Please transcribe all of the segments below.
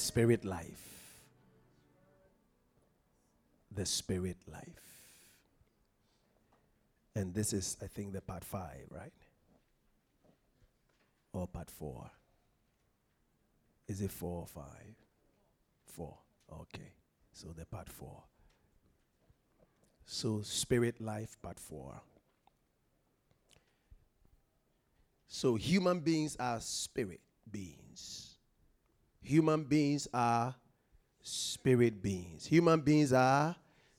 Spirit life. The spirit life. And this is, I think, the part five, right? Or part four? Is it four or five? Four. Okay. So the part four. So spirit life, part four. So human beings are spirit beings. Human beings are spirit beings. Human beings are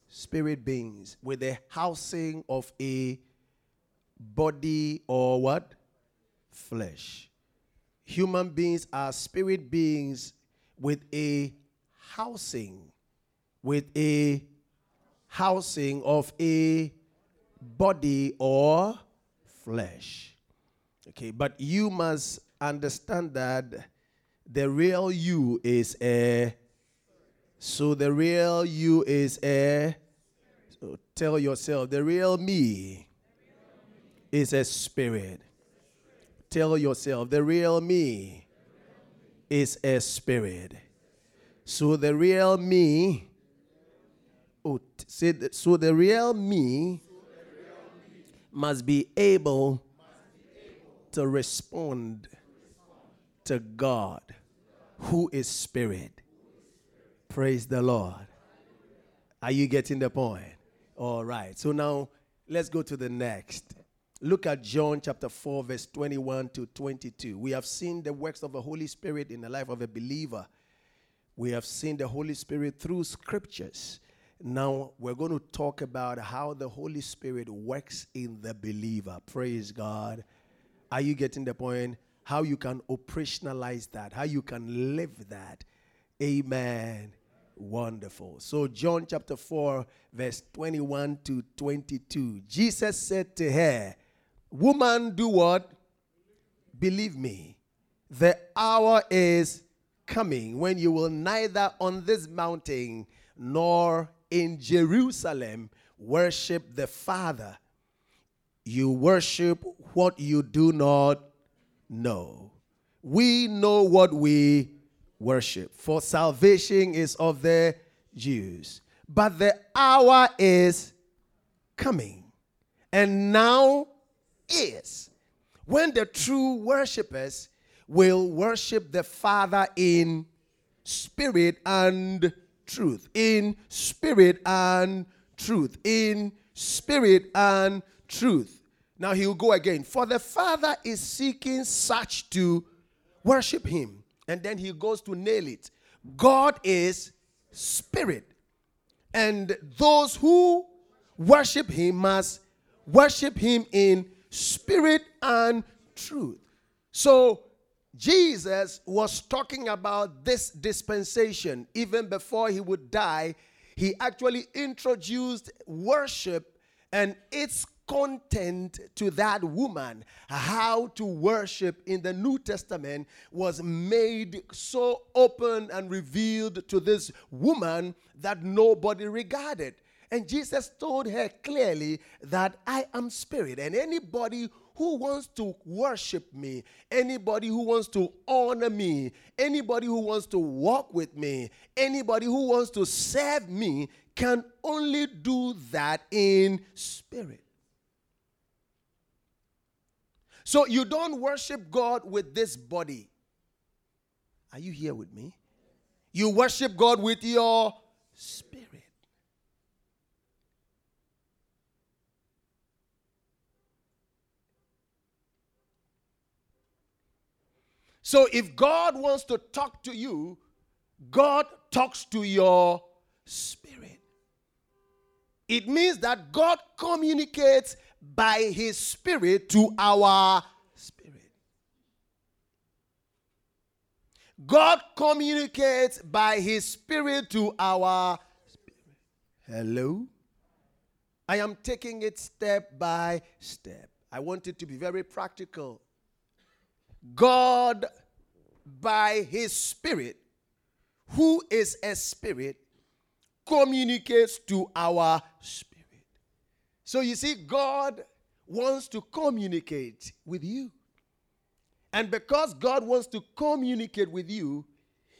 spirit beings with the housing of a body or what? Flesh. Human beings are spirit beings with a housing, with a housing of a body or flesh. Okay, but you must understand that the real you is a so the real you is a so tell yourself the real me is a spirit. Tell yourself the real me is a spirit. So the real me oh say so the real me must be able to respond to God who is spirit. Praise the Lord. Are you getting the point? All right. So now let's go to the next. Look at John chapter 4, verse 21 to 22. We have seen the works of the Holy Spirit in the life of a believer. We have seen the Holy Spirit through scriptures. Now we're going to talk about how the Holy Spirit works in the believer. Praise God. Are you getting the point? How you can operationalize that, how you can live that. Amen. Wonderful. So, John chapter 4, verse 21 to 22. Jesus said to her, Woman, do what? Believe me, the hour is coming when you will neither on this mountain nor in Jerusalem worship the Father. You worship what you do not know. We know what we worship, for salvation is of the Jews. But the hour is coming, and now is when the true worshippers will worship the Father in spirit and truth. In spirit and truth. In spirit and truth. Now he'll go again. For the Father is seeking such to worship him. And then he goes to nail it. God is spirit. And those who worship him must worship him in spirit and truth. So Jesus was talking about this dispensation even before he would die. He actually introduced worship and its content to that woman. How to worship in the New Testament was made so open and revealed to this woman that nobody regarded. And Jesus told her clearly that I am spirit, and anybody who wants to worship me, anybody who wants to honor me, anybody who wants to walk with me, anybody who wants to serve me can only do that in spirit. So you don't worship God with this body. Are you here with me? You worship God with your spirit. So if God wants to talk to you, God talks to your spirit. It means that God communicates by his spirit to our spirit. God communicates by his spirit to our spirit. Hello? I am taking it step by step. I want it to be very practical. God, by his spirit, who is a spirit, communicates to our spirit. So you see, God wants to communicate with you. And because God wants to communicate with you,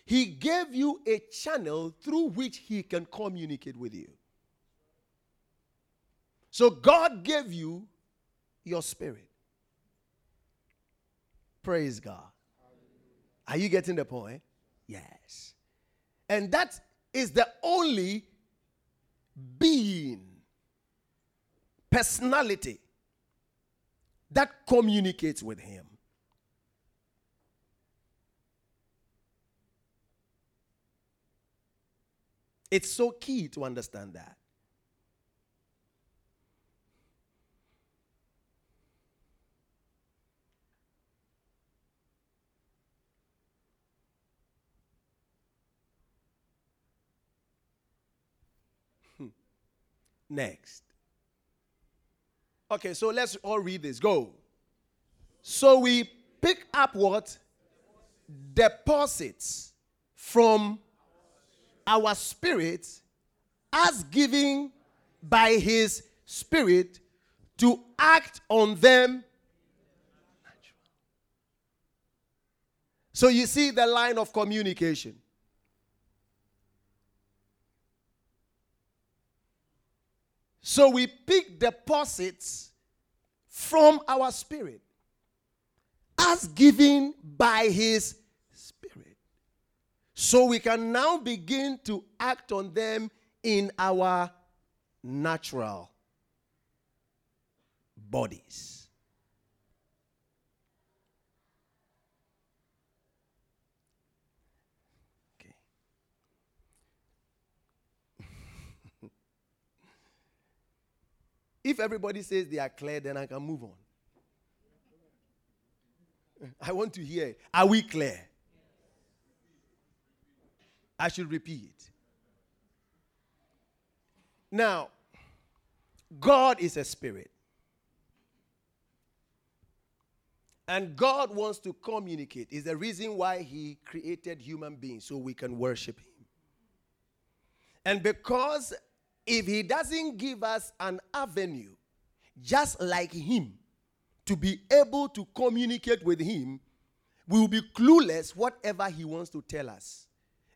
He gave you a channel through which He can communicate with you. So God gave you your spirit. Praise God. Are you getting the point? Yes. And that is the only being, personality that communicates with Him. It's so key to understand that. Hmm. Next. Okay, so let's all read this. Go. So we pick up what? Deposits from our spirit as giving by his spirit to act on them. So you see the line of communication. So we pick deposits from our spirit as given by his spirit. so we can now begin to act on them in our natural bodies. Okay. If everybody says they are clear, then I can move on. I want to hear are we clear? I should repeat. Now, God is a spirit. And God wants to communicate. Is the reason why He created human beings so we can worship Him. And because if He doesn't give us an avenue, just like Him, to be able to communicate with Him, we will be clueless whatever He wants to tell us.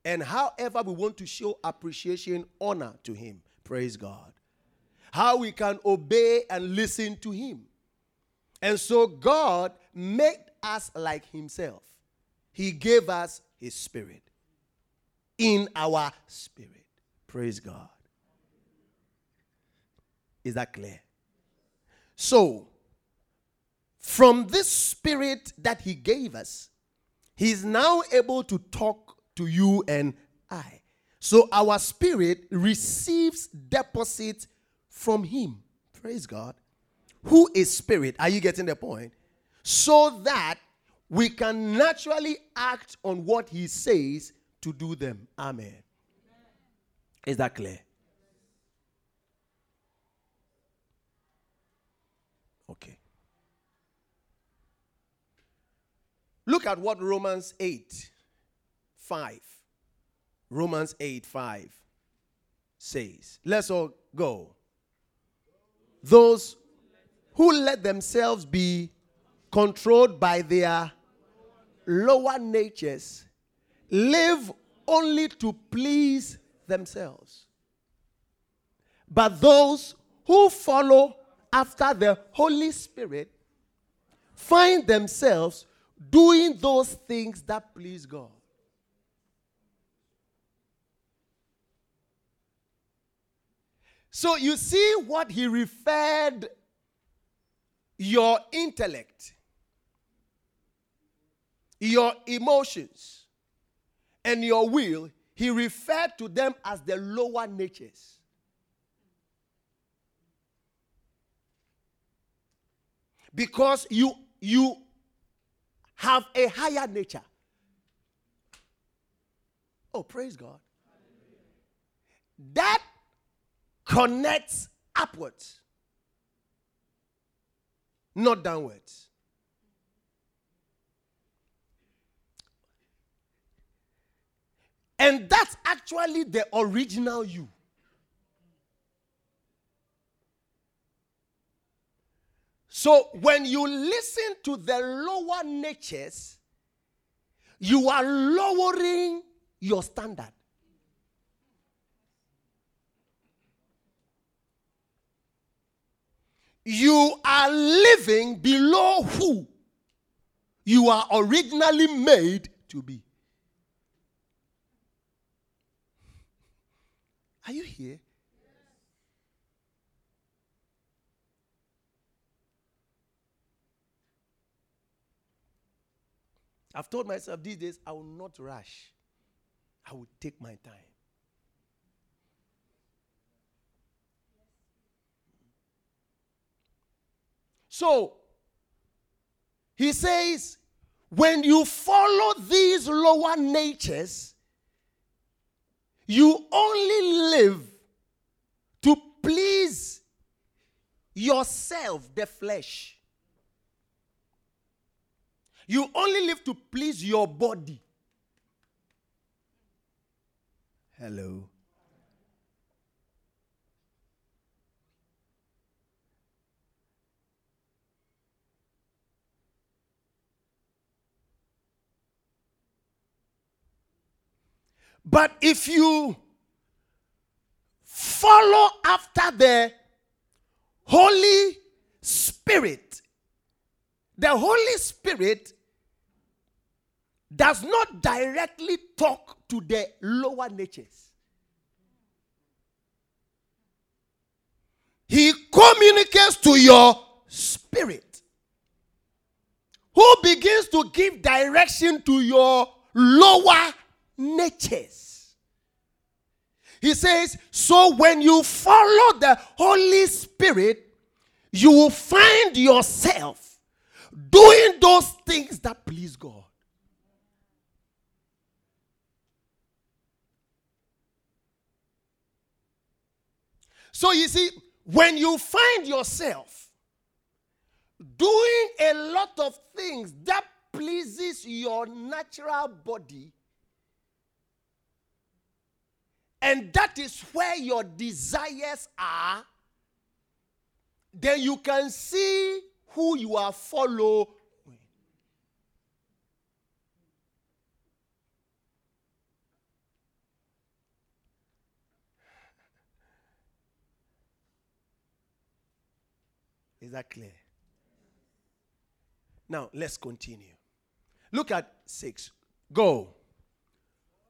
And however we want to show appreciation, honor to Him. Praise God. How we can obey and listen to Him. And so God made us like Himself. He gave us His Spirit in our spirit. Praise God. Is that clear? So, from this spirit that He gave us, He's now able to talk to you and I. So our spirit receives deposit from him. Praise God. Who is spirit? Are you getting the point? So that we can naturally act on what he says to do them. Amen. Is that clear? Okay. Look at what Romans 8 5. Romans 8 5 says, Let's all go. Those who let themselves be controlled by their lower natures live only to please themselves. But those who follow after the Holy Spirit find themselves doing those things that please God. So you see what he referred your intellect, your emotions, and your will, he referred to them as the lower natures. because you you have a higher nature. Oh, praise God. That connects upwards, not downwards. And that's actually the original you. So when you listen to the lower natures, you are lowering your standard. You are living below who you are originally made to be. Are you here? I've told myself these days I will not rush. I will take my time. So, he says, when you follow these lower natures, you only live to please yourself, the flesh. You only live to please your body. Hello. But if you follow after the Holy Spirit, the Holy Spirit does not directly talk to the lower natures. He communicates to your spirit, who begins to give direction to your lower natures. He says, So when you follow the Holy Spirit, you will find yourself doing those things that please God. So you see, when you find yourself doing a lot of things that pleases your natural body, and that is where your desires are, then you can see who you are following. Is that clear? Now, let's continue. Look at six. Go.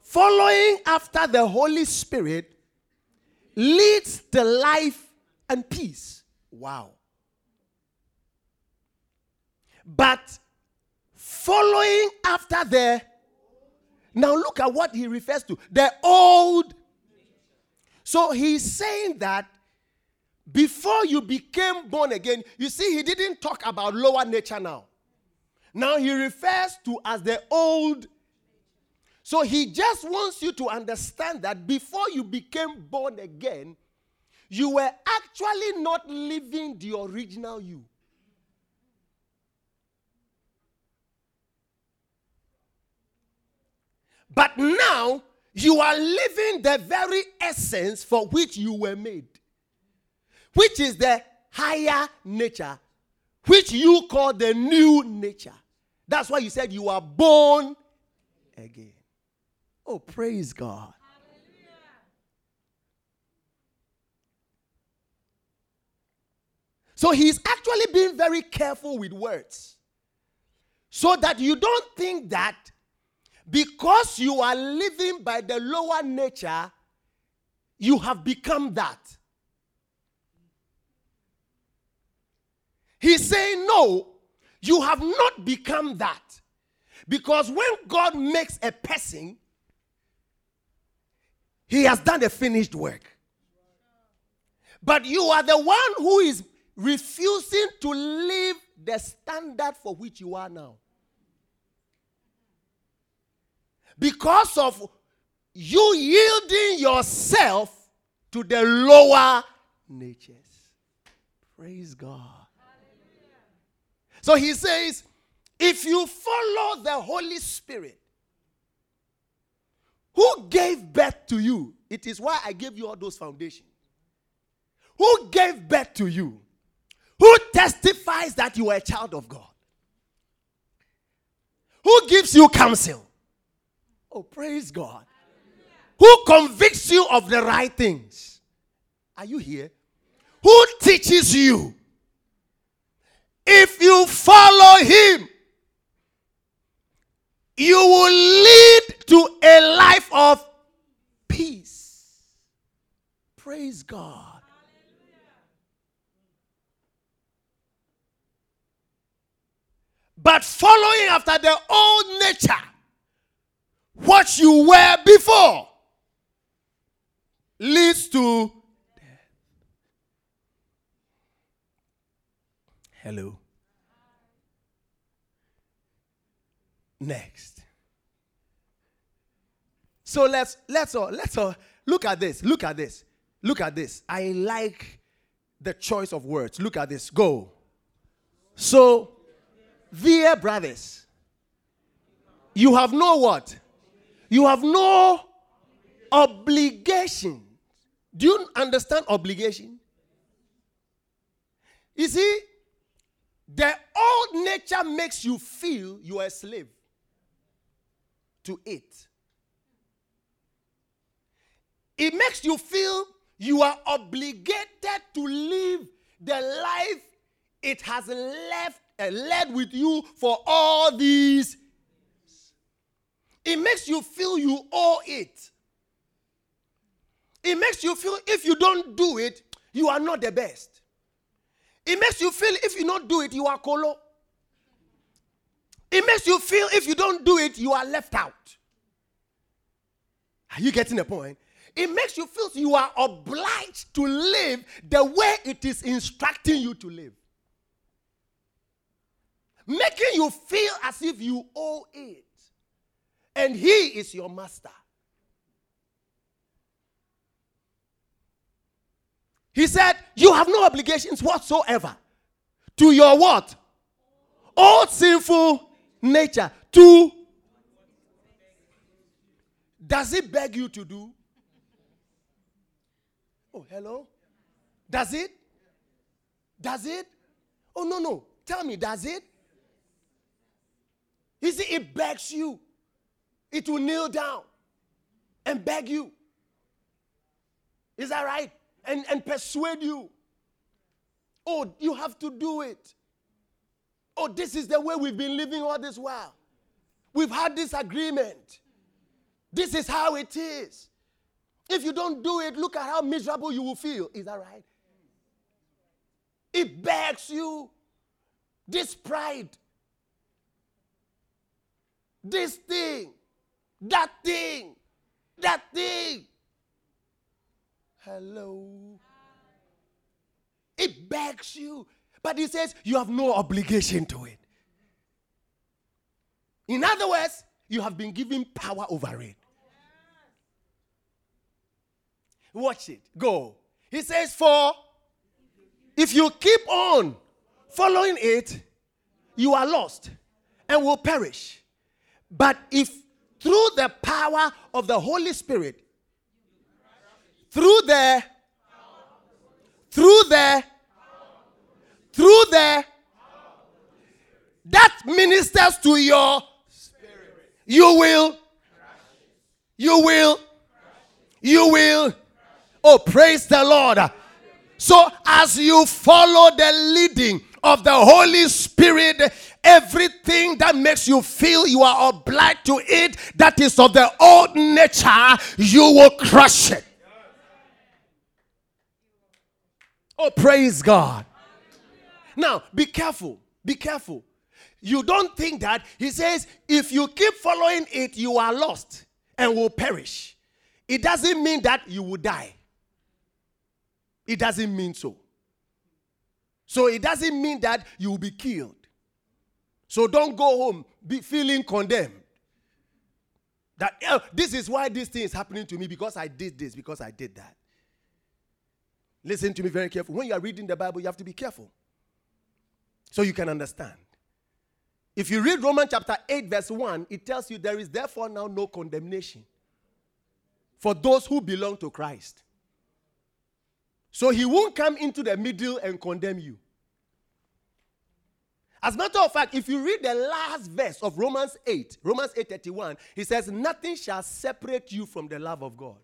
Following after the Holy Spirit leads to life and peace. Wow. But following after the now look at what he refers to the old. So he's saying that before you became born again, you see, he didn't talk about lower nature now. Now he refers to as the old. So he just wants you to understand that before you became born again, you were actually not living the original you. But now you are living the very essence for which you were made, which is the higher nature, which you call the new nature. That's why you said you are born again. Oh, praise God. So he's actually being very careful with words. So that you don't think that because you are living by the lower nature, you have become that. He's saying, No, you have not become that. Because when God makes a person, he has done a finished work. But you are the one who is refusing to live the standard for which you are now. Because of you yielding yourself to the lower natures. Praise God. So he says, if you follow the Holy Spirit, who gave birth to you, it is why I gave you all those foundations. Who gave birth to you? Who testifies that you are a child of God? Who gives you counsel? Oh, praise God. Who convicts you of the right things? Are you here? Who teaches you? If you follow him, you will lead to a life of peace. Praise God. But following after the old nature, what you were before, leads to death. Hello. Next. So let's let's all let's all look at this. Look at this. Look at this. I like the choice of words. Look at this. Go. So, dear brothers, you have no what? You have no obligation. Do you understand obligation? You see, the old nature makes you feel you are a slave to it. It makes you feel you are obligated to live the life it has left uh, led with you for all these. It makes you feel you owe it. It makes you feel if you don't do it, you are not the best. It makes you feel if you don't do it, you are colo. It makes you feel if you don't do it, you are left out. Are you getting the point? It makes you feel you are obliged to live the way it is instructing you to live. Making you feel as if you owe it. And he is your master. He said, You have no obligations whatsoever to your what? Old sinful nature. To does it beg you to do? Oh, hello? Does it? Does it? Oh, no, no. Tell me, does it? You see, it begs you. It will kneel down and beg you. Is that right? And, and persuade you. Oh, you have to do it. Oh, this is the way we've been living all this while. We've had this agreement. This is how it is. If you don't do it, look at how miserable you will feel. Is that right? It begs you. This pride. This thing. That thing. That thing. Hello. It begs you. But he says you have no obligation to it. In other words, you have been given power over it. Watch it. Go. He says, For if you keep on following it, you are lost and will perish. But if through the power of the Holy Spirit, through the, through the, through the, that ministers to your spirit, you will, you will, you will. Oh, praise the Lord. So, as you follow the leading of the Holy Spirit, everything that makes you feel you are obliged to it, that is of the old nature, you will crush it. Oh, praise God. Now, be careful. Be careful. You don't think that he says, if you keep following it, you are lost and will perish. It doesn't mean that you will die. It doesn't mean so. So it doesn't mean that you will be killed. So don't go home be feeling condemned. That oh, this is why this thing is happening to me because I did this, because I did that. Listen to me very carefully. When you are reading the Bible, you have to be careful so you can understand. If you read Romans chapter 8, verse 1, it tells you there is therefore now no condemnation for those who belong to Christ. So he won't come into the middle and condemn you. As a matter of fact, if you read the last verse of Romans 8, Romans 8:31, he says, Nothing shall separate you from the love of God.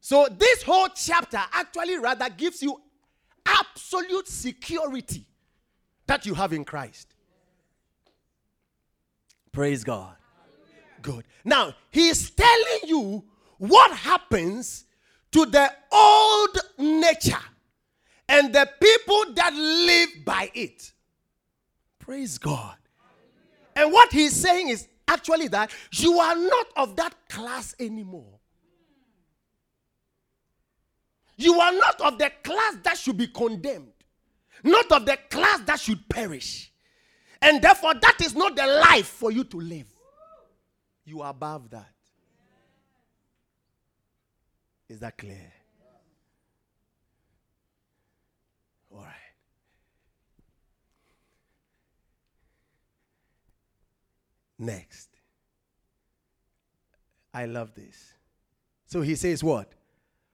So this whole chapter actually rather gives you absolute security that you have in Christ. Praise God. Good. Now, he is telling you what happens to the old nature and the people that live by it. Praise God. And what he's saying is actually that you are not of that class anymore. You are not of the class that should be condemned, not of the class that should perish. And therefore, that is not the life for you to live. You are above that. Is that clear? Next. I love this. So he says what?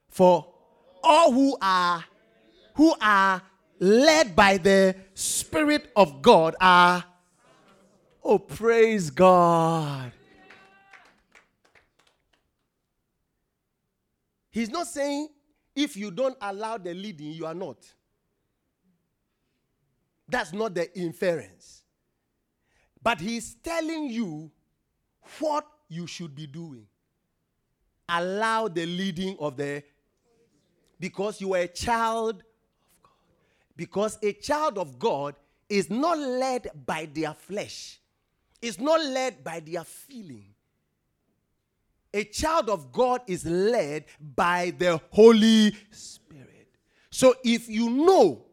For all who are who are led by the spirit of God are oh praise God. He's not saying if you don't allow the leading you are not. That's not the inference. But he's telling you what you should be doing. Allow the leading of the because you are a child of God. Because a child of God is not led by their flesh, is not led by their feeling. A child of God is led by the Holy Spirit. So if you know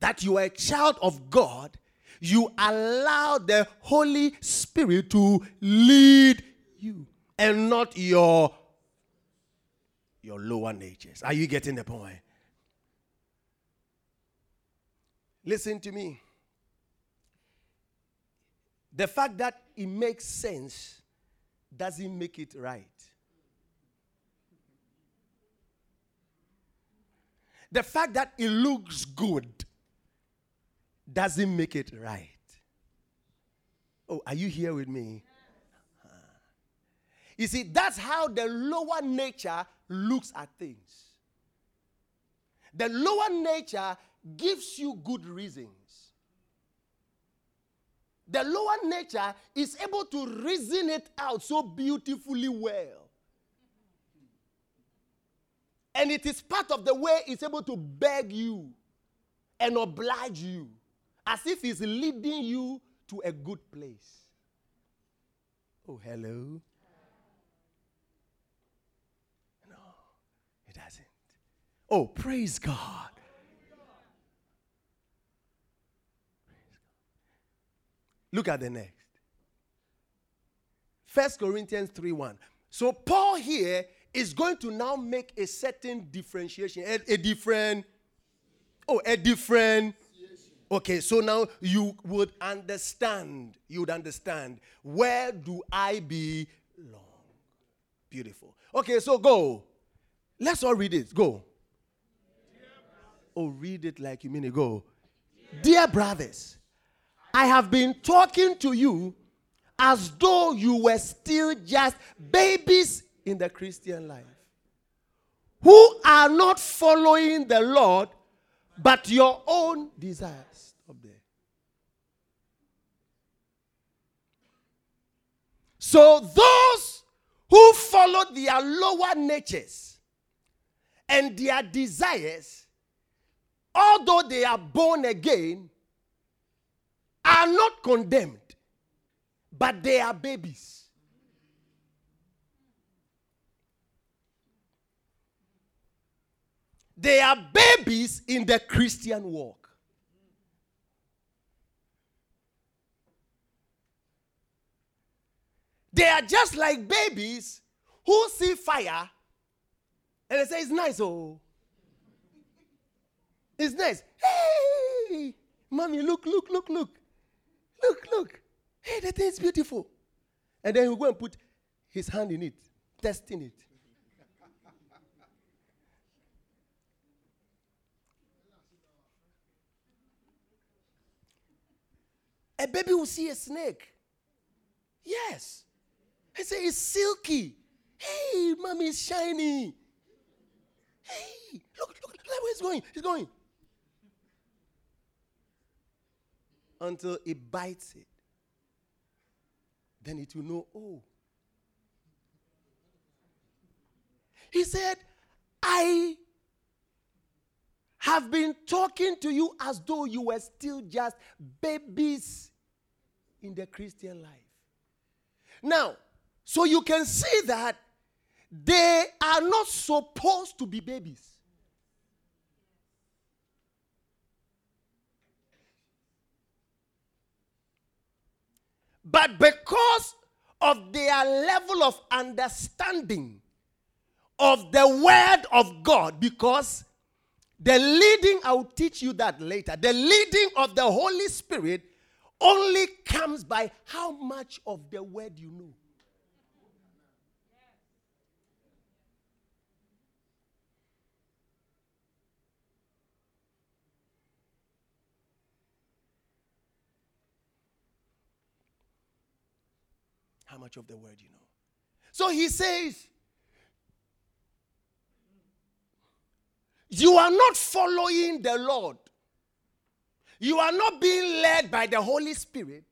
that you are a child of God, you allow the Holy Spirit to lead you and not your your lower natures. Are you getting the point? Listen to me. The fact that it makes sense doesn't make it right. The fact that it looks good doesn't make it right. Oh, are you here with me? Uh-huh. You see, that's how the lower nature looks at things. The lower nature gives you good reasons. The lower nature is able to reason it out so beautifully well. And it is part of the way it's able to beg you and oblige you as if it's leading you to a good place. Oh, hello. No, it doesn't. Oh, praise God. Look at the next. First Corinthians 3 1. So Paul here is going to now make a certain differentiation, a, a different, oh, a different. Okay, so now you would understand, you would understand where do I belong? Beautiful. Okay, so go. Let's all read it. Go. Oh, read it like you mean it. Go. Dear brothers, I have been talking to you as though you were still just babies in the Christian life who are not following the Lord but your own desires. Up there. So those who follow their lower natures and their desires although they are born again, are not condemned, but they are babies. They are babies in the Christian walk. They are just like babies who see fire and they say, It's nice, oh. It's nice. Hey, mommy, look, look, look, look. Look, look. Hey, the thing is beautiful. And then he go and put his hand in it, testing it. A baby will see a snake. Yes. I say it's silky. Hey, mommy, it's shiny. Hey, look, look, look where it's going. It's going. Until it bites it. Then it will know, oh. He said, I have been talking to you as though you were still just babies in the Christian life. Now, so you can see that they are not supposed to be babies. But because of their level of understanding of the word of God, because the leading, I'll teach you that later, the leading of the Holy Spirit only comes by how much of the word you know. how much of the word you know. So he says, You are not following the Lord. You are not being led by the Holy Spirit.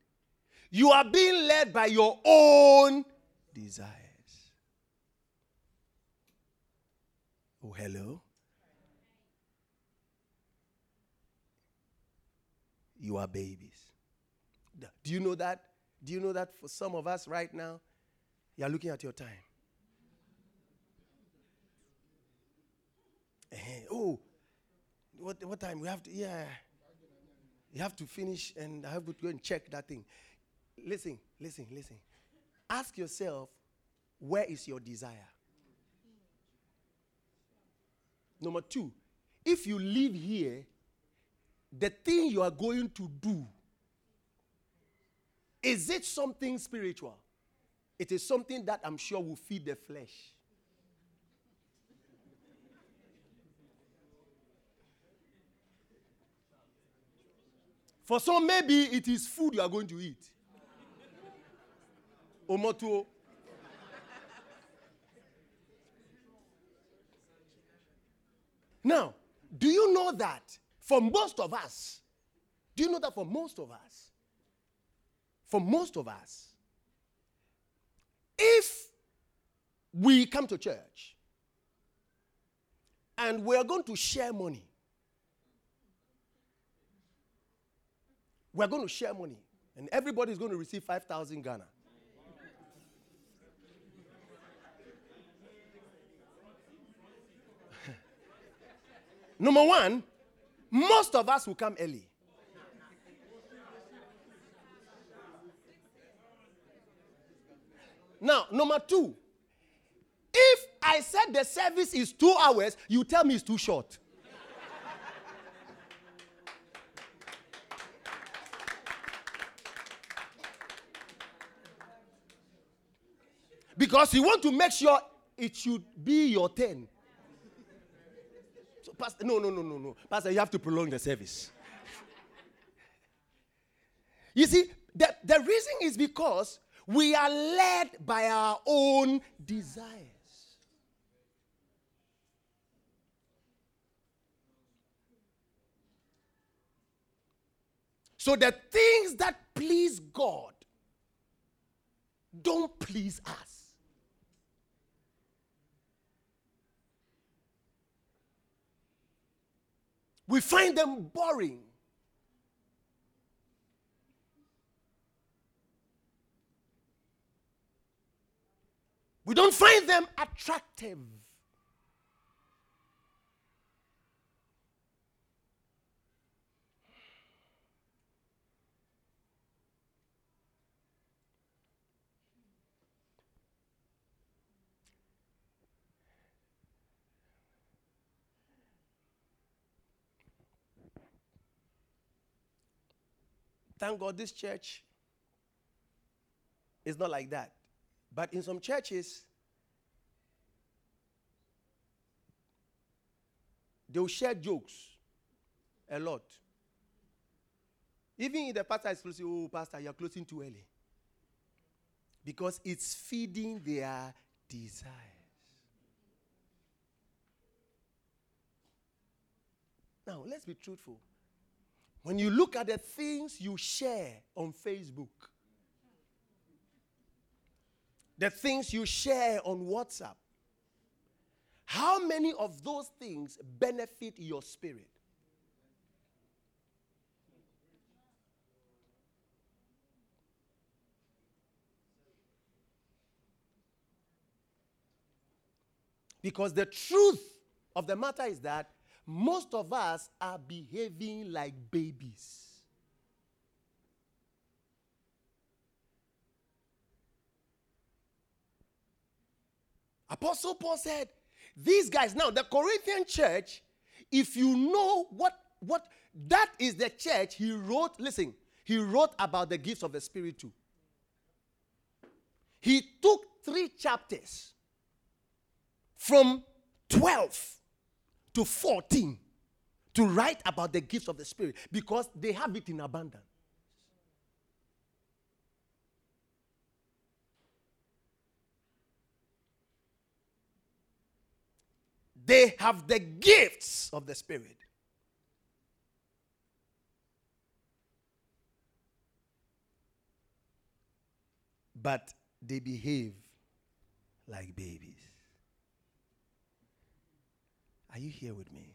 You are being led by your own desires. Oh, hello. You are babies. Do you know that? Do you know that for some of us right now, you are looking at your time? Uh, oh, what, what time? We have to, yeah. You have to finish and I have to go and check that thing. Listen, listen, listen. Ask yourself, where is your desire? Number two, if you live here, the thing you are going to do is it something spiritual? It is something that I'm sure will feed the flesh. For some, maybe it is food you are going to eat. Omoto. Now, do you know that for most of us, do you know that for most of us, for most of us, if we come to church and we're going to share money, we're going to share money, and everybody's going to receive 5,000 Ghana. Number one, most of us will come early. Now, number two, if I said the service is two hours, you tell me it's too short. Because you want to make sure it should be your turn. So, Pastor, no, no, no, no, no. Pastor, you have to prolong the service. you see, the, the reason is because we are led by our own desires. So the things that please God don't please us. We find them boring. We don't find them attractive. Thank God this church is not like that. But in some churches, they'll share jokes a lot. Even if the pastor is closing, oh, pastor, you're closing too early. Because it's feeding their desires. Now, let's be truthful. When you look at the things you share on Facebook, the things you share on WhatsApp, how many of those things benefit your spirit? Because the truth of the matter is that most of us are behaving like babies. Apostle Paul said, These guys, now the Corinthian church, if you know what, what that is the church he wrote, listen, he wrote about the gifts of the Spirit too. He took three chapters from 12 to 14 to write about the gifts of the Spirit because they have it in abundance. They have the gifts of the Spirit. But they behave like babies. Are you here with me?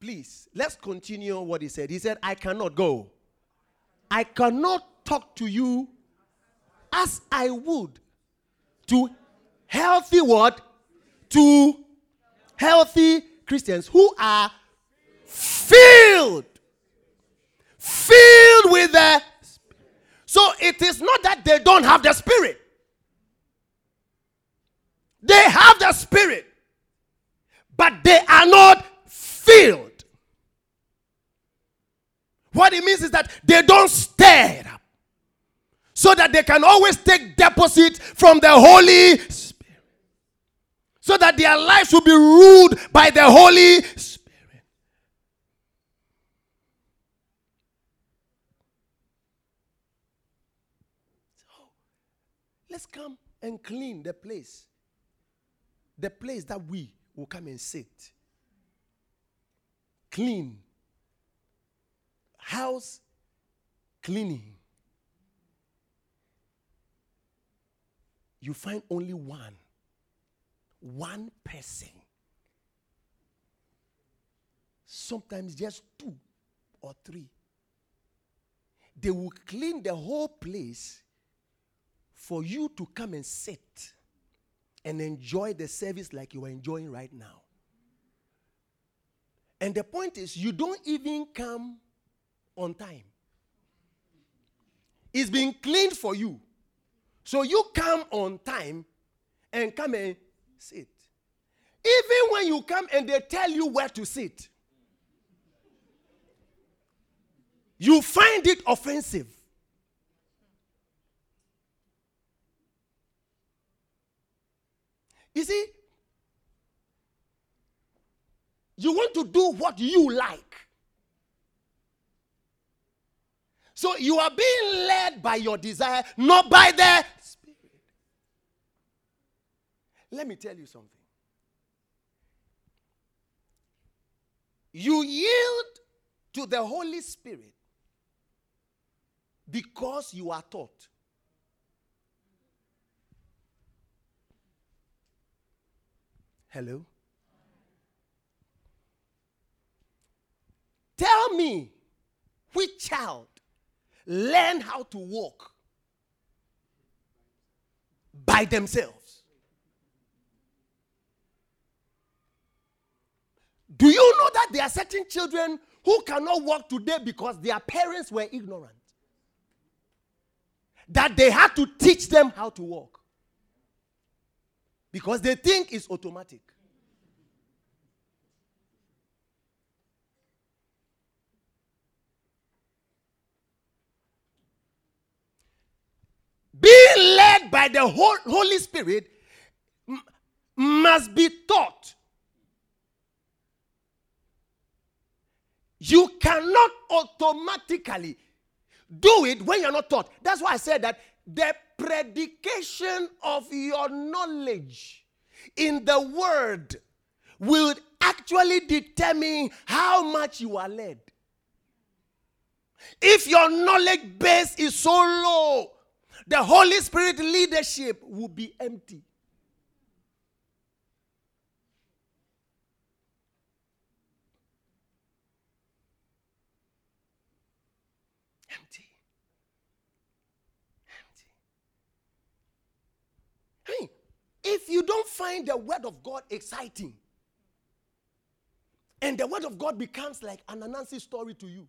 Please, let's continue what he said. He said, I cannot go. I cannot talk to you as I would to healthy what? To healthy Christians who are filled. Filled with the So it is not that they don't have the spirit. They have the spirit, but they are not filled. What it means is that they don't stir up so that they can always take deposit from the Holy Spirit. So that their lives will be ruled by the Holy Spirit. So let's come and clean the place the place that we will come and sit. Clean. House cleaning. You find only one. One person. Sometimes just two or three. They will clean the whole place for you to come and sit and enjoy the service like you are enjoying right now. And the point is, you don't even come on time. It's been cleaned for you. So you come on time and come and sit. Even when you come and they tell you where to sit, you find it offensive. You see, you want to do what you like. So you are being led by your desire, not by the Spirit. Let me tell you something. You yield to the Holy Spirit because you are taught. Hello? Tell me which child learn how to walk by themselves. Do you know that there are certain children who cannot walk today because their parents were ignorant? That they had to teach them how to walk because they think it's automatic. Led by the Holy Spirit must be taught. You cannot automatically do it when you're not taught. That's why I said that the predication of your knowledge in the word will actually determine how much you are led. If your knowledge base is so low, the Holy Spirit leadership will be empty. Empty. Empty. Hey, if you don't find the word of God exciting, and the word of God becomes like an Anansi story to you,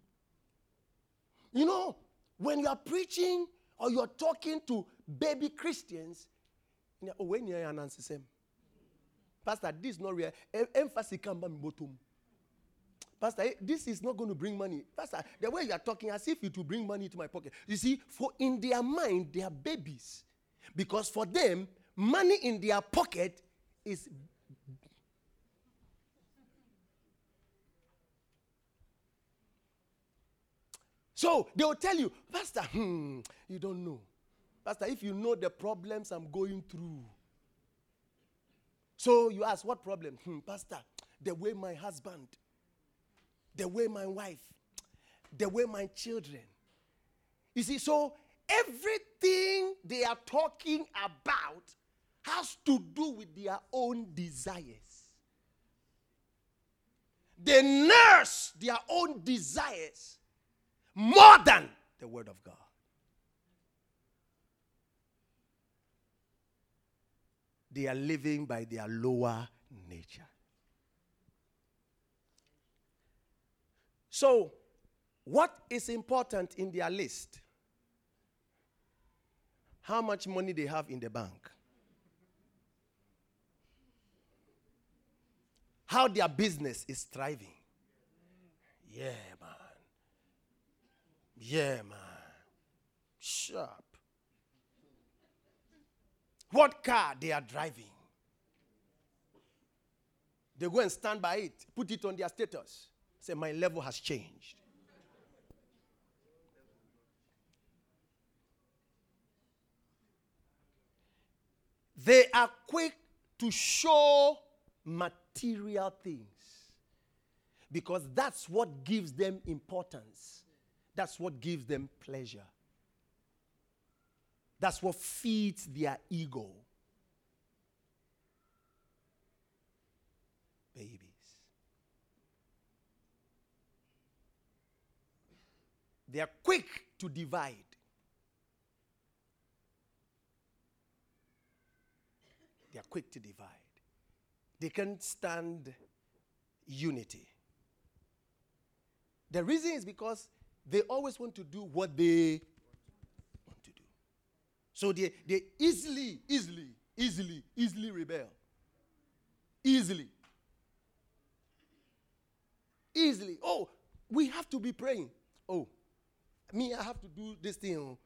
you know, when you are preaching or you're talking to baby Christians, oh, when you're an answer, Pastor, this is not real. Emphasis come by bottom. Pastor, eh, this is not going to bring money. Pastor, the way you are talking as if it will bring money to my pocket. You see, for in their mind, they are babies. Because for them, money in their pocket is So they will tell you, Pastor, hmm, you don't know. Pastor, if you know the problems I'm going through. So you ask, what problem? Hmm, Pastor, the way my husband, the way my wife, the way my children. You see, so everything they are talking about has to do with their own desires. They nurse their own desires more than the Word of God. They are living by their lower nature. So, what is important in their list? How much money they have in the bank? How their business is thriving? Yeah. Yeah, man. Sharp. What car they are driving? They go and stand by it, put it on their status. Say, my level has changed. They are quick to show material things because that's what gives them importance. That's what gives them pleasure. That's what feeds their ego. Babies. They are quick to divide. They are quick to divide. They can't stand unity. The reason is because they always want to do what they want to do. So they, they easily, easily, easily, easily rebel. Easily. Easily. Oh, we have to be praying. Oh, me, I have to do this thing. Oh.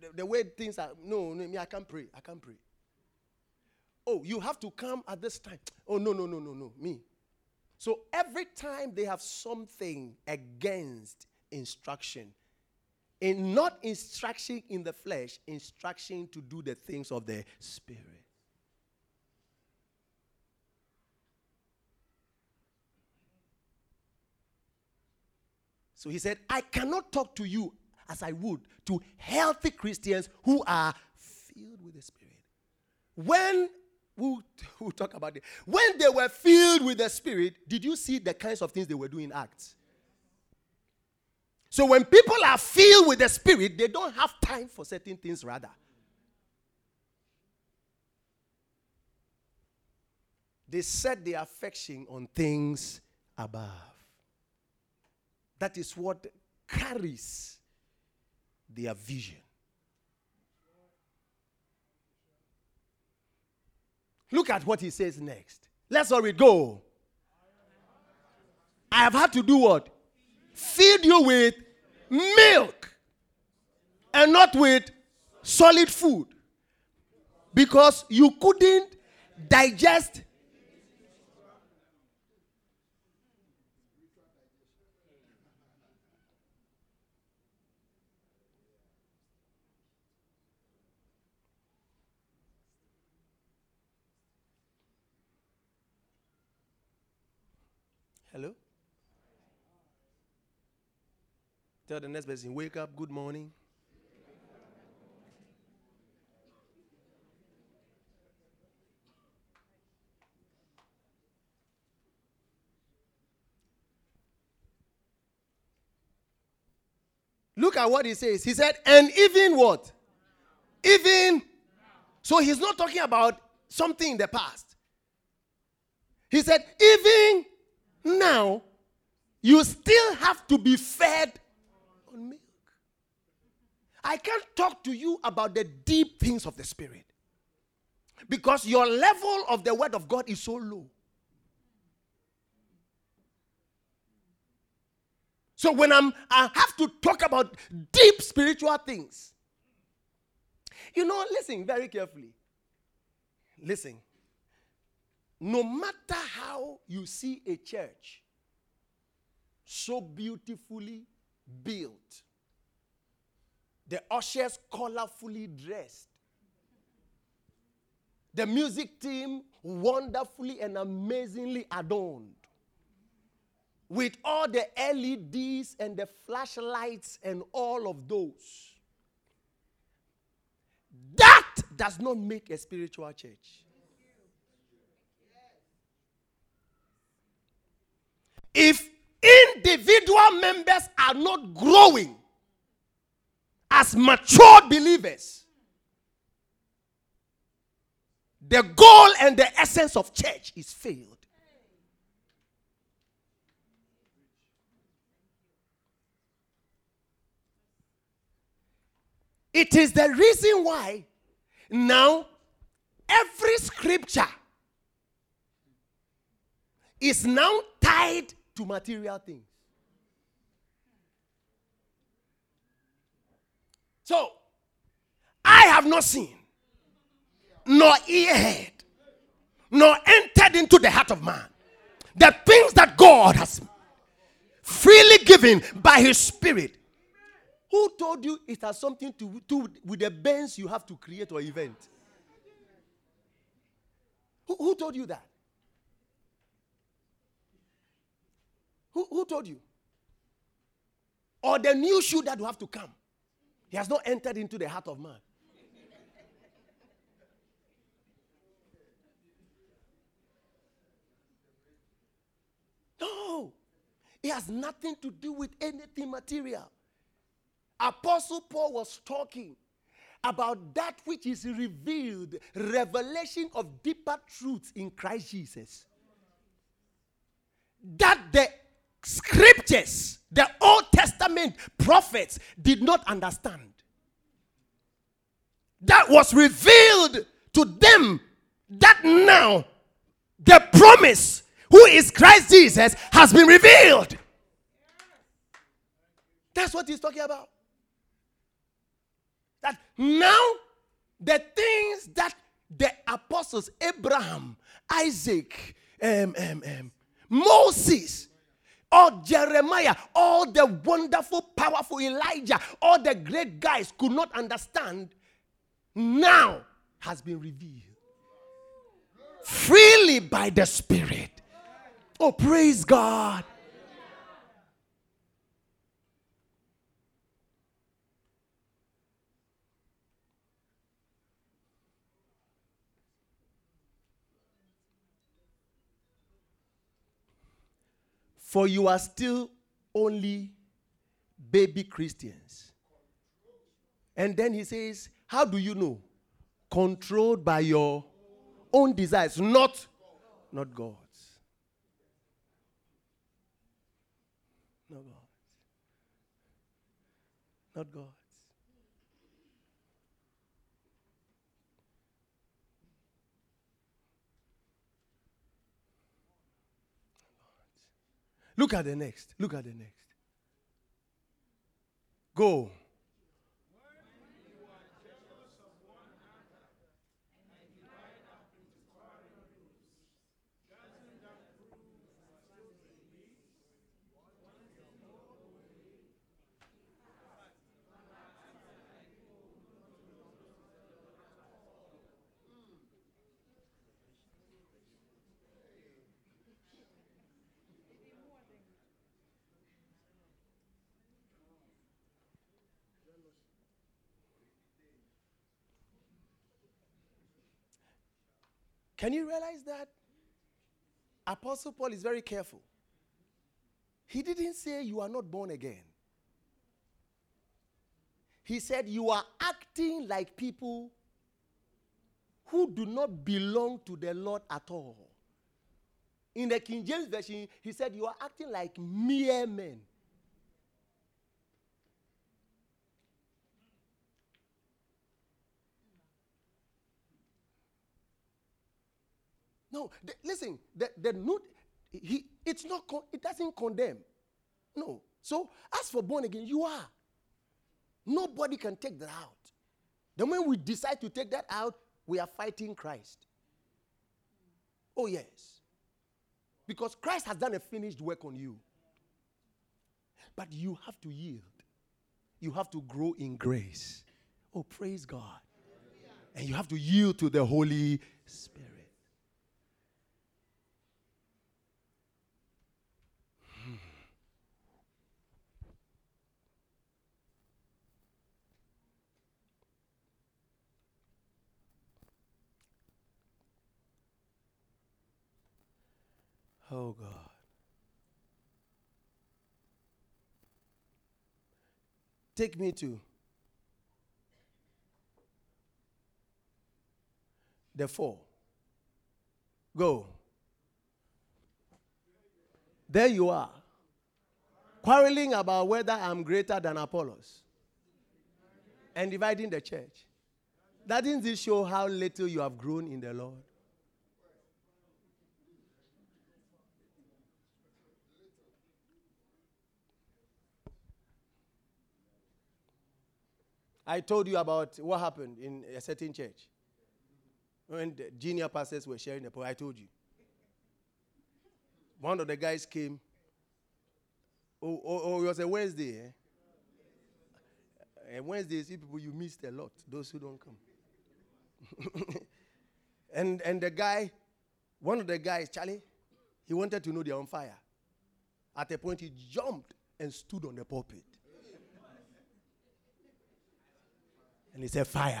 The, the way things are. No, no, me, I can't pray. I can't pray. Oh, you have to come at this time. Oh, no, no, no, no, no. Me. So every time they have something against instruction. And not instruction in the flesh, instruction to do the things of the spirit. So he said, I cannot talk to you as I would to healthy Christians who are filled with the Spirit. When we'll, we'll talk about it. When they were filled with the Spirit, did you see the kinds of things they were doing in Acts? So when people are filled with the Spirit, they don't have time for certain things, rather. They set their affection on things above. That is what carries their vision. Look at what he says next. Let's all read. Go. I have had to do what? Feed you with milk and not with solid food. because you couldn't digest. Hello? Tell the next person, wake up, good morning. Look at what he says. He said, and even what? Even. So he's not talking about something in the past. He said, even now, you still have to be fed. I can't talk to you about the deep things of the Spirit because your level of the Word of God is so low. So when I'm I have to talk about deep spiritual things. You know, listen very carefully. Listen. No matter how you see a church so beautifully built, the ushers colorfully dressed, the music team wonderfully and amazingly adorned, with all the LEDs and the flashlights and all of those. That does not make a spiritual church. If individual members are not growing as mature believers, the goal and the essence of church is failed. It is the reason why now every scripture is now tied to material things. So, I have not seen, nor ear heard, nor entered into the heart of man the things that God has freely given by His Spirit who told you it has something to do with the bands you have to create or event? Who, who told you that? Who, who told you? Or the new shoe that will have to come. He has not entered into the heart of man. No. It has nothing to do with anything material. Apostle Paul was talking about that which is revealed, revelation of deeper truths in Christ Jesus. That the scriptures, the Old Testament prophets did not understand. That was revealed to them that now the promise, who is Christ Jesus, has been revealed. That's what he's talking about. That now the things that the apostles, Abraham, Isaac, um, um, um, Moses, or Jeremiah, all the wonderful, powerful Elijah, all the great guys could not understand, now has been revealed freely by the Spirit. Oh, praise God. For you are still only baby Christians. And then he says, How do you know? Controlled by your own desires, not, not God's. Not God's. Not God's. Look at the next. Look at the next. Go. Can you realize that? Apostle Paul is very careful. He didn't say you are not born again. He said you are acting like people who do not belong to the Lord at all. In the King James Version, he said you are acting like mere men. No, the, listen, the, the he, it's not, con- it doesn't condemn. No. So, as for born again, you are. Nobody can take that out. The moment we decide to take that out, we are fighting Christ. Oh, yes. Because Christ has done a finished work on you. But you have to yield, you have to grow in grace. Oh, praise God. And you have to yield to the Holy Spirit. Oh God. Take me to the four. Go. There you are. Quarreling about whether I'm greater than Apollos and dividing the church. Doesn't this show how little you have grown in the Lord? I told you about what happened in a certain church. When the junior pastors were sharing the point, I told you. One of the guys came. Oh, oh, oh it was a Wednesday. Eh? And Wednesdays, people, you missed a lot, those who don't come. and, and the guy, one of the guys, Charlie, he wanted to know they're on fire. At a point, he jumped and stood on the pulpit. And he said, Fire.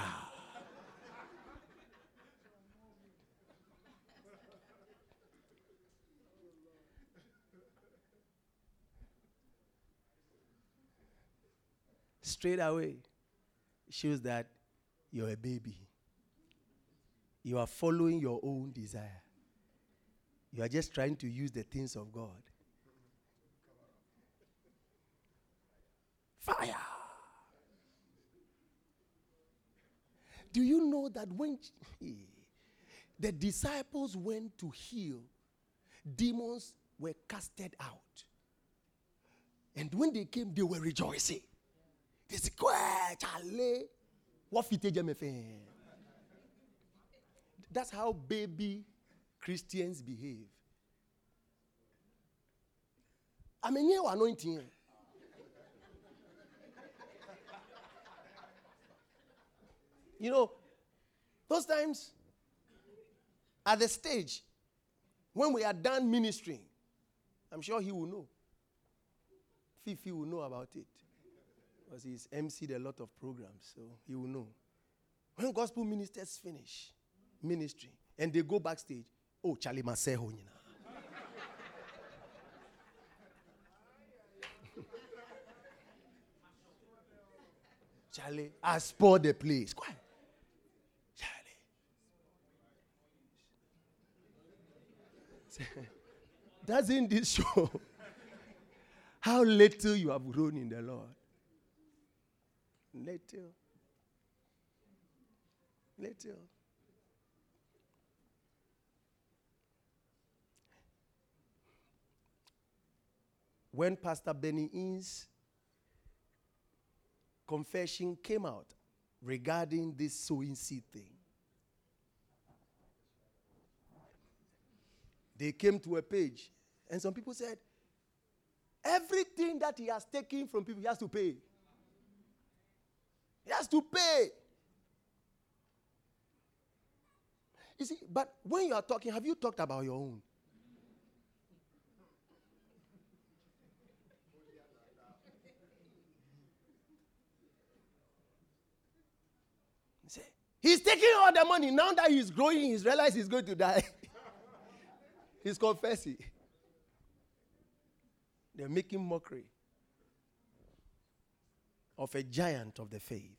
Straight away, shows that you're a baby. You are following your own desire. You are just trying to use the things of God. Fire. Do you know that when the disciples went to heal, demons were casted out? And when they came, they were rejoicing. They said, That's how baby Christians behave. I mean, you anointing. You know, those times at the stage when we are done ministering, I'm sure he will know. Fifi will know about it. Because he's emceed a lot of programs, so he will know. When gospel ministers finish ministry and they go backstage, oh, Charlie Maseho, you. Charlie, I spoiled the place. Quiet. Doesn't this show how little you have grown in the Lord? Little. Little. When Pastor Benny Hinn's confession came out regarding this sowing seed thing, They came to a page, and some people said, Everything that he has taken from people, he has to pay. He has to pay. You see, but when you are talking, have you talked about your own? He's taking all the money. Now that he's growing, he's realized he's going to die. he's confessing. They're making mockery of a giant of the faith.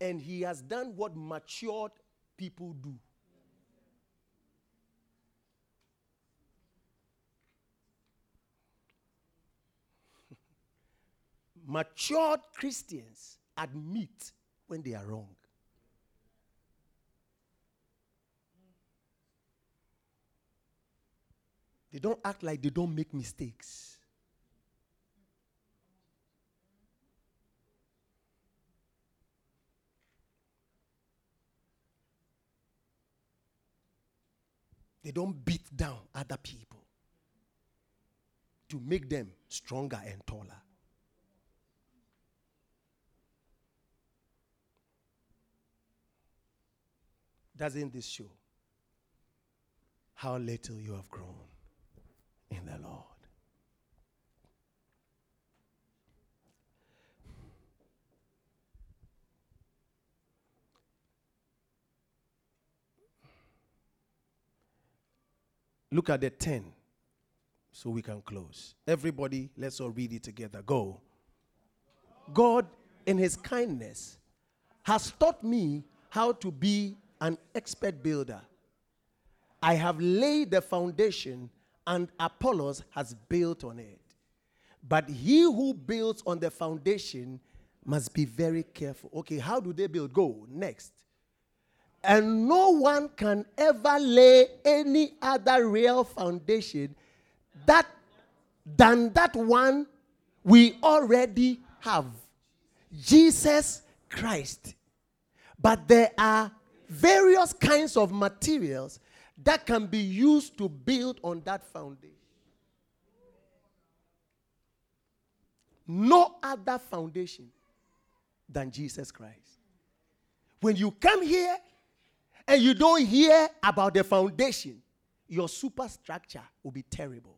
And he has done what matured people do. matured Christians admit when they are wrong. They don't act like they don't make mistakes. They don't beat down other people to make them stronger and taller. Doesn't this show how little you have grown in the Lord? Look at the 10 so we can close. Everybody, let's all read it together. Go. God, in His kindness, has taught me how to be an expert builder. I have laid the foundation, and Apollos has built on it. But he who builds on the foundation must be very careful. Okay, how do they build? Go next. And no one can ever lay any other real foundation that than that one we already have. Jesus Christ. But there are various kinds of materials that can be used to build on that foundation. No other foundation than Jesus Christ. When you come here and you don't hear about the foundation, your superstructure will be terrible.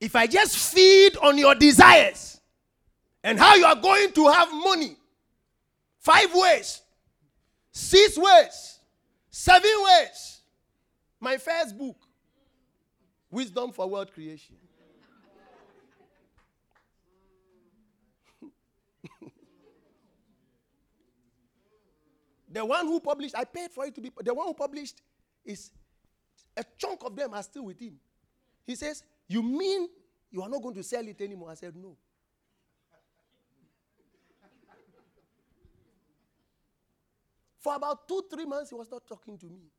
If I just feed on your desires and how you are going to have money, Five ways, six ways, seven ways. My first book, Wisdom for World Creation. the one who published, I paid for it to be, the one who published is a chunk of them are still with him. He says, You mean you are not going to sell it anymore? I said, No. For about two, three months, he was not talking to me.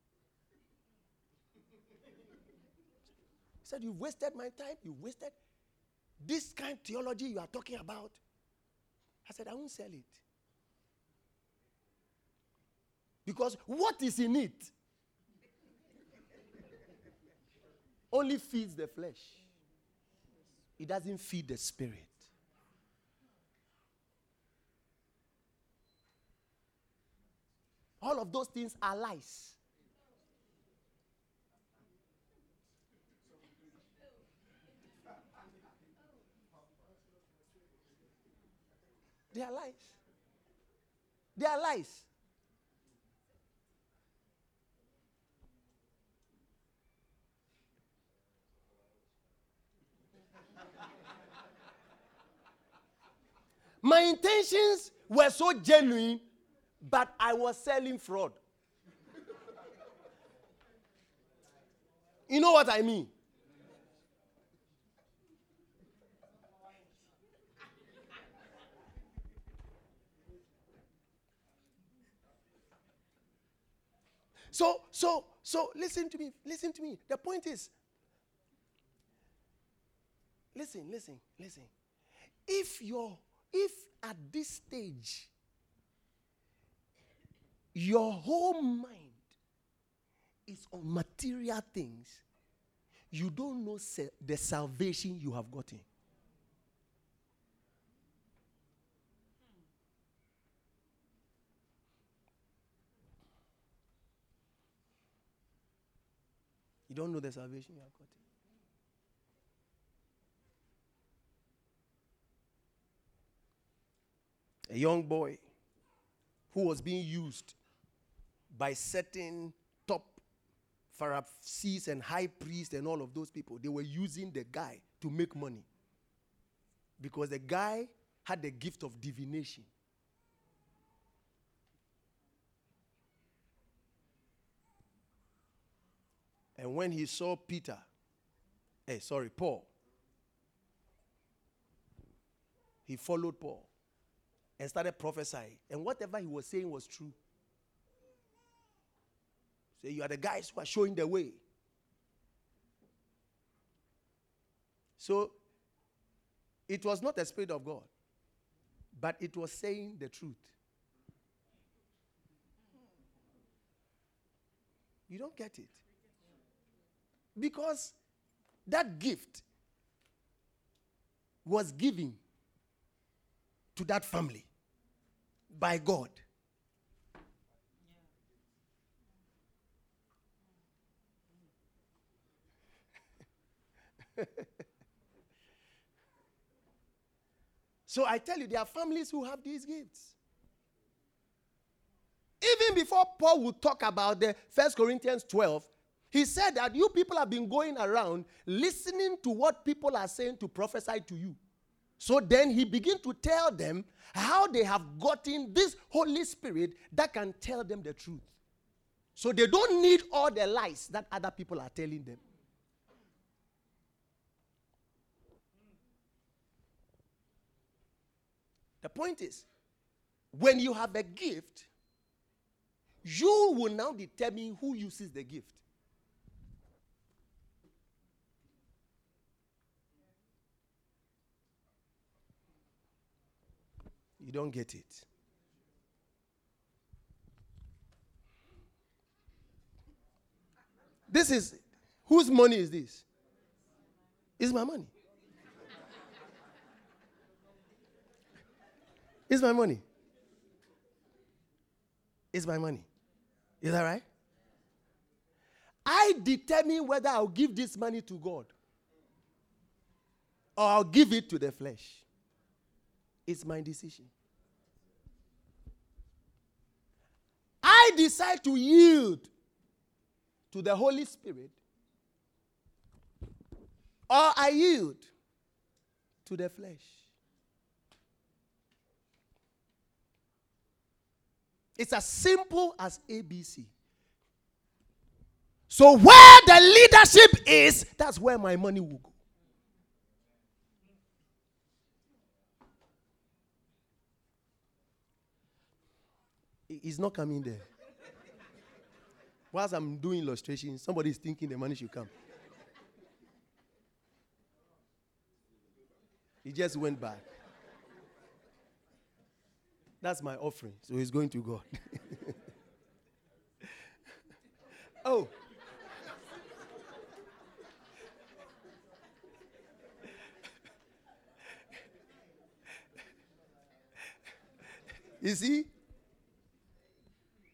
He said, You've wasted my time. You've wasted this kind of theology you are talking about. I said, I won't sell it. Because what is in it only feeds the flesh, it doesn't feed the spirit. All of those things are lies. They are lies. They are lies. My intentions were so genuine but I was selling fraud. you know what I mean? So, so, so listen to me. Listen to me. The point is listen, listen, listen. If you're, if at this stage your whole mind is on material things, you don't know the salvation you have gotten. You don't know the salvation you have gotten. a young boy who was being used by certain top Pharisees and high priests and all of those people. They were using the guy to make money because the guy had the gift of divination. And when he saw Peter, eh, sorry, Paul, he followed Paul and started prophesying. And whatever he was saying was true. So you are the guys who are showing the way. So it was not the Spirit of God, but it was saying the truth. You don't get it. Because that gift was given to that family by God. so I tell you, there are families who have these gifts. Even before Paul would talk about the First Corinthians 12, he said that you people have been going around listening to what people are saying to prophesy to you. So then he began to tell them how they have gotten this Holy Spirit that can tell them the truth. So they don't need all the lies that other people are telling them. The point is, when you have a gift, you will now determine who uses the gift. You don't get it. This is whose money is this? It's my money. It's my money. It's my money. Is that right? I determine whether I'll give this money to God or I'll give it to the flesh. It's my decision. I decide to yield to the Holy Spirit or I yield to the flesh. It's as simple as ABC. So, where the leadership is, that's where my money will go. He's not coming there. Whilst I'm doing illustration, somebody is thinking the money should come. He just went back. That's my offering. So he's going to God. oh. you see?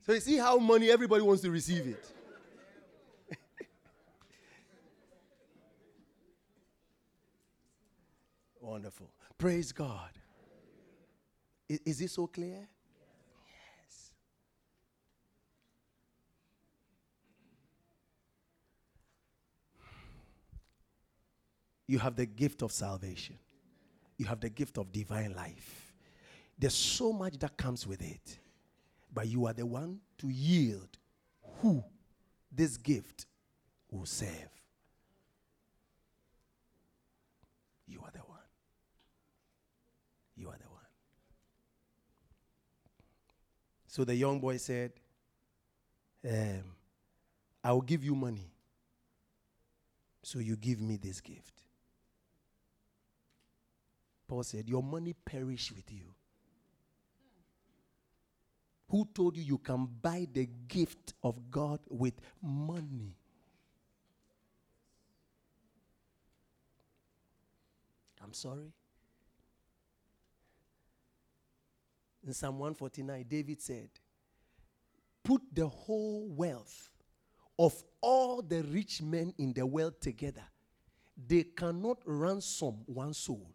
So you see how money everybody wants to receive it. Wonderful. Praise God. Is, is this so clear? Yes. You have the gift of salvation. You have the gift of divine life. There's so much that comes with it. But you are the one to yield who this gift will serve. You are the one. You are the one. So the young boy said, um, I will give you money. So you give me this gift. Paul said, Your money perish with you. Who told you you can buy the gift of God with money? I'm sorry. In Psalm 149, David said, Put the whole wealth of all the rich men in the world together. They cannot ransom one soul.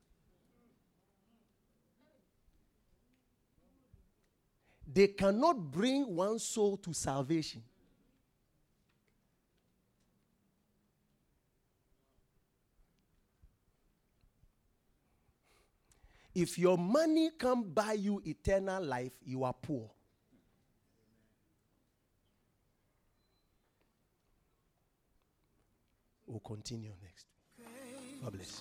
they cannot bring one soul to salvation. If your money can't buy you eternal life, you are poor. We'll continue next. God bless.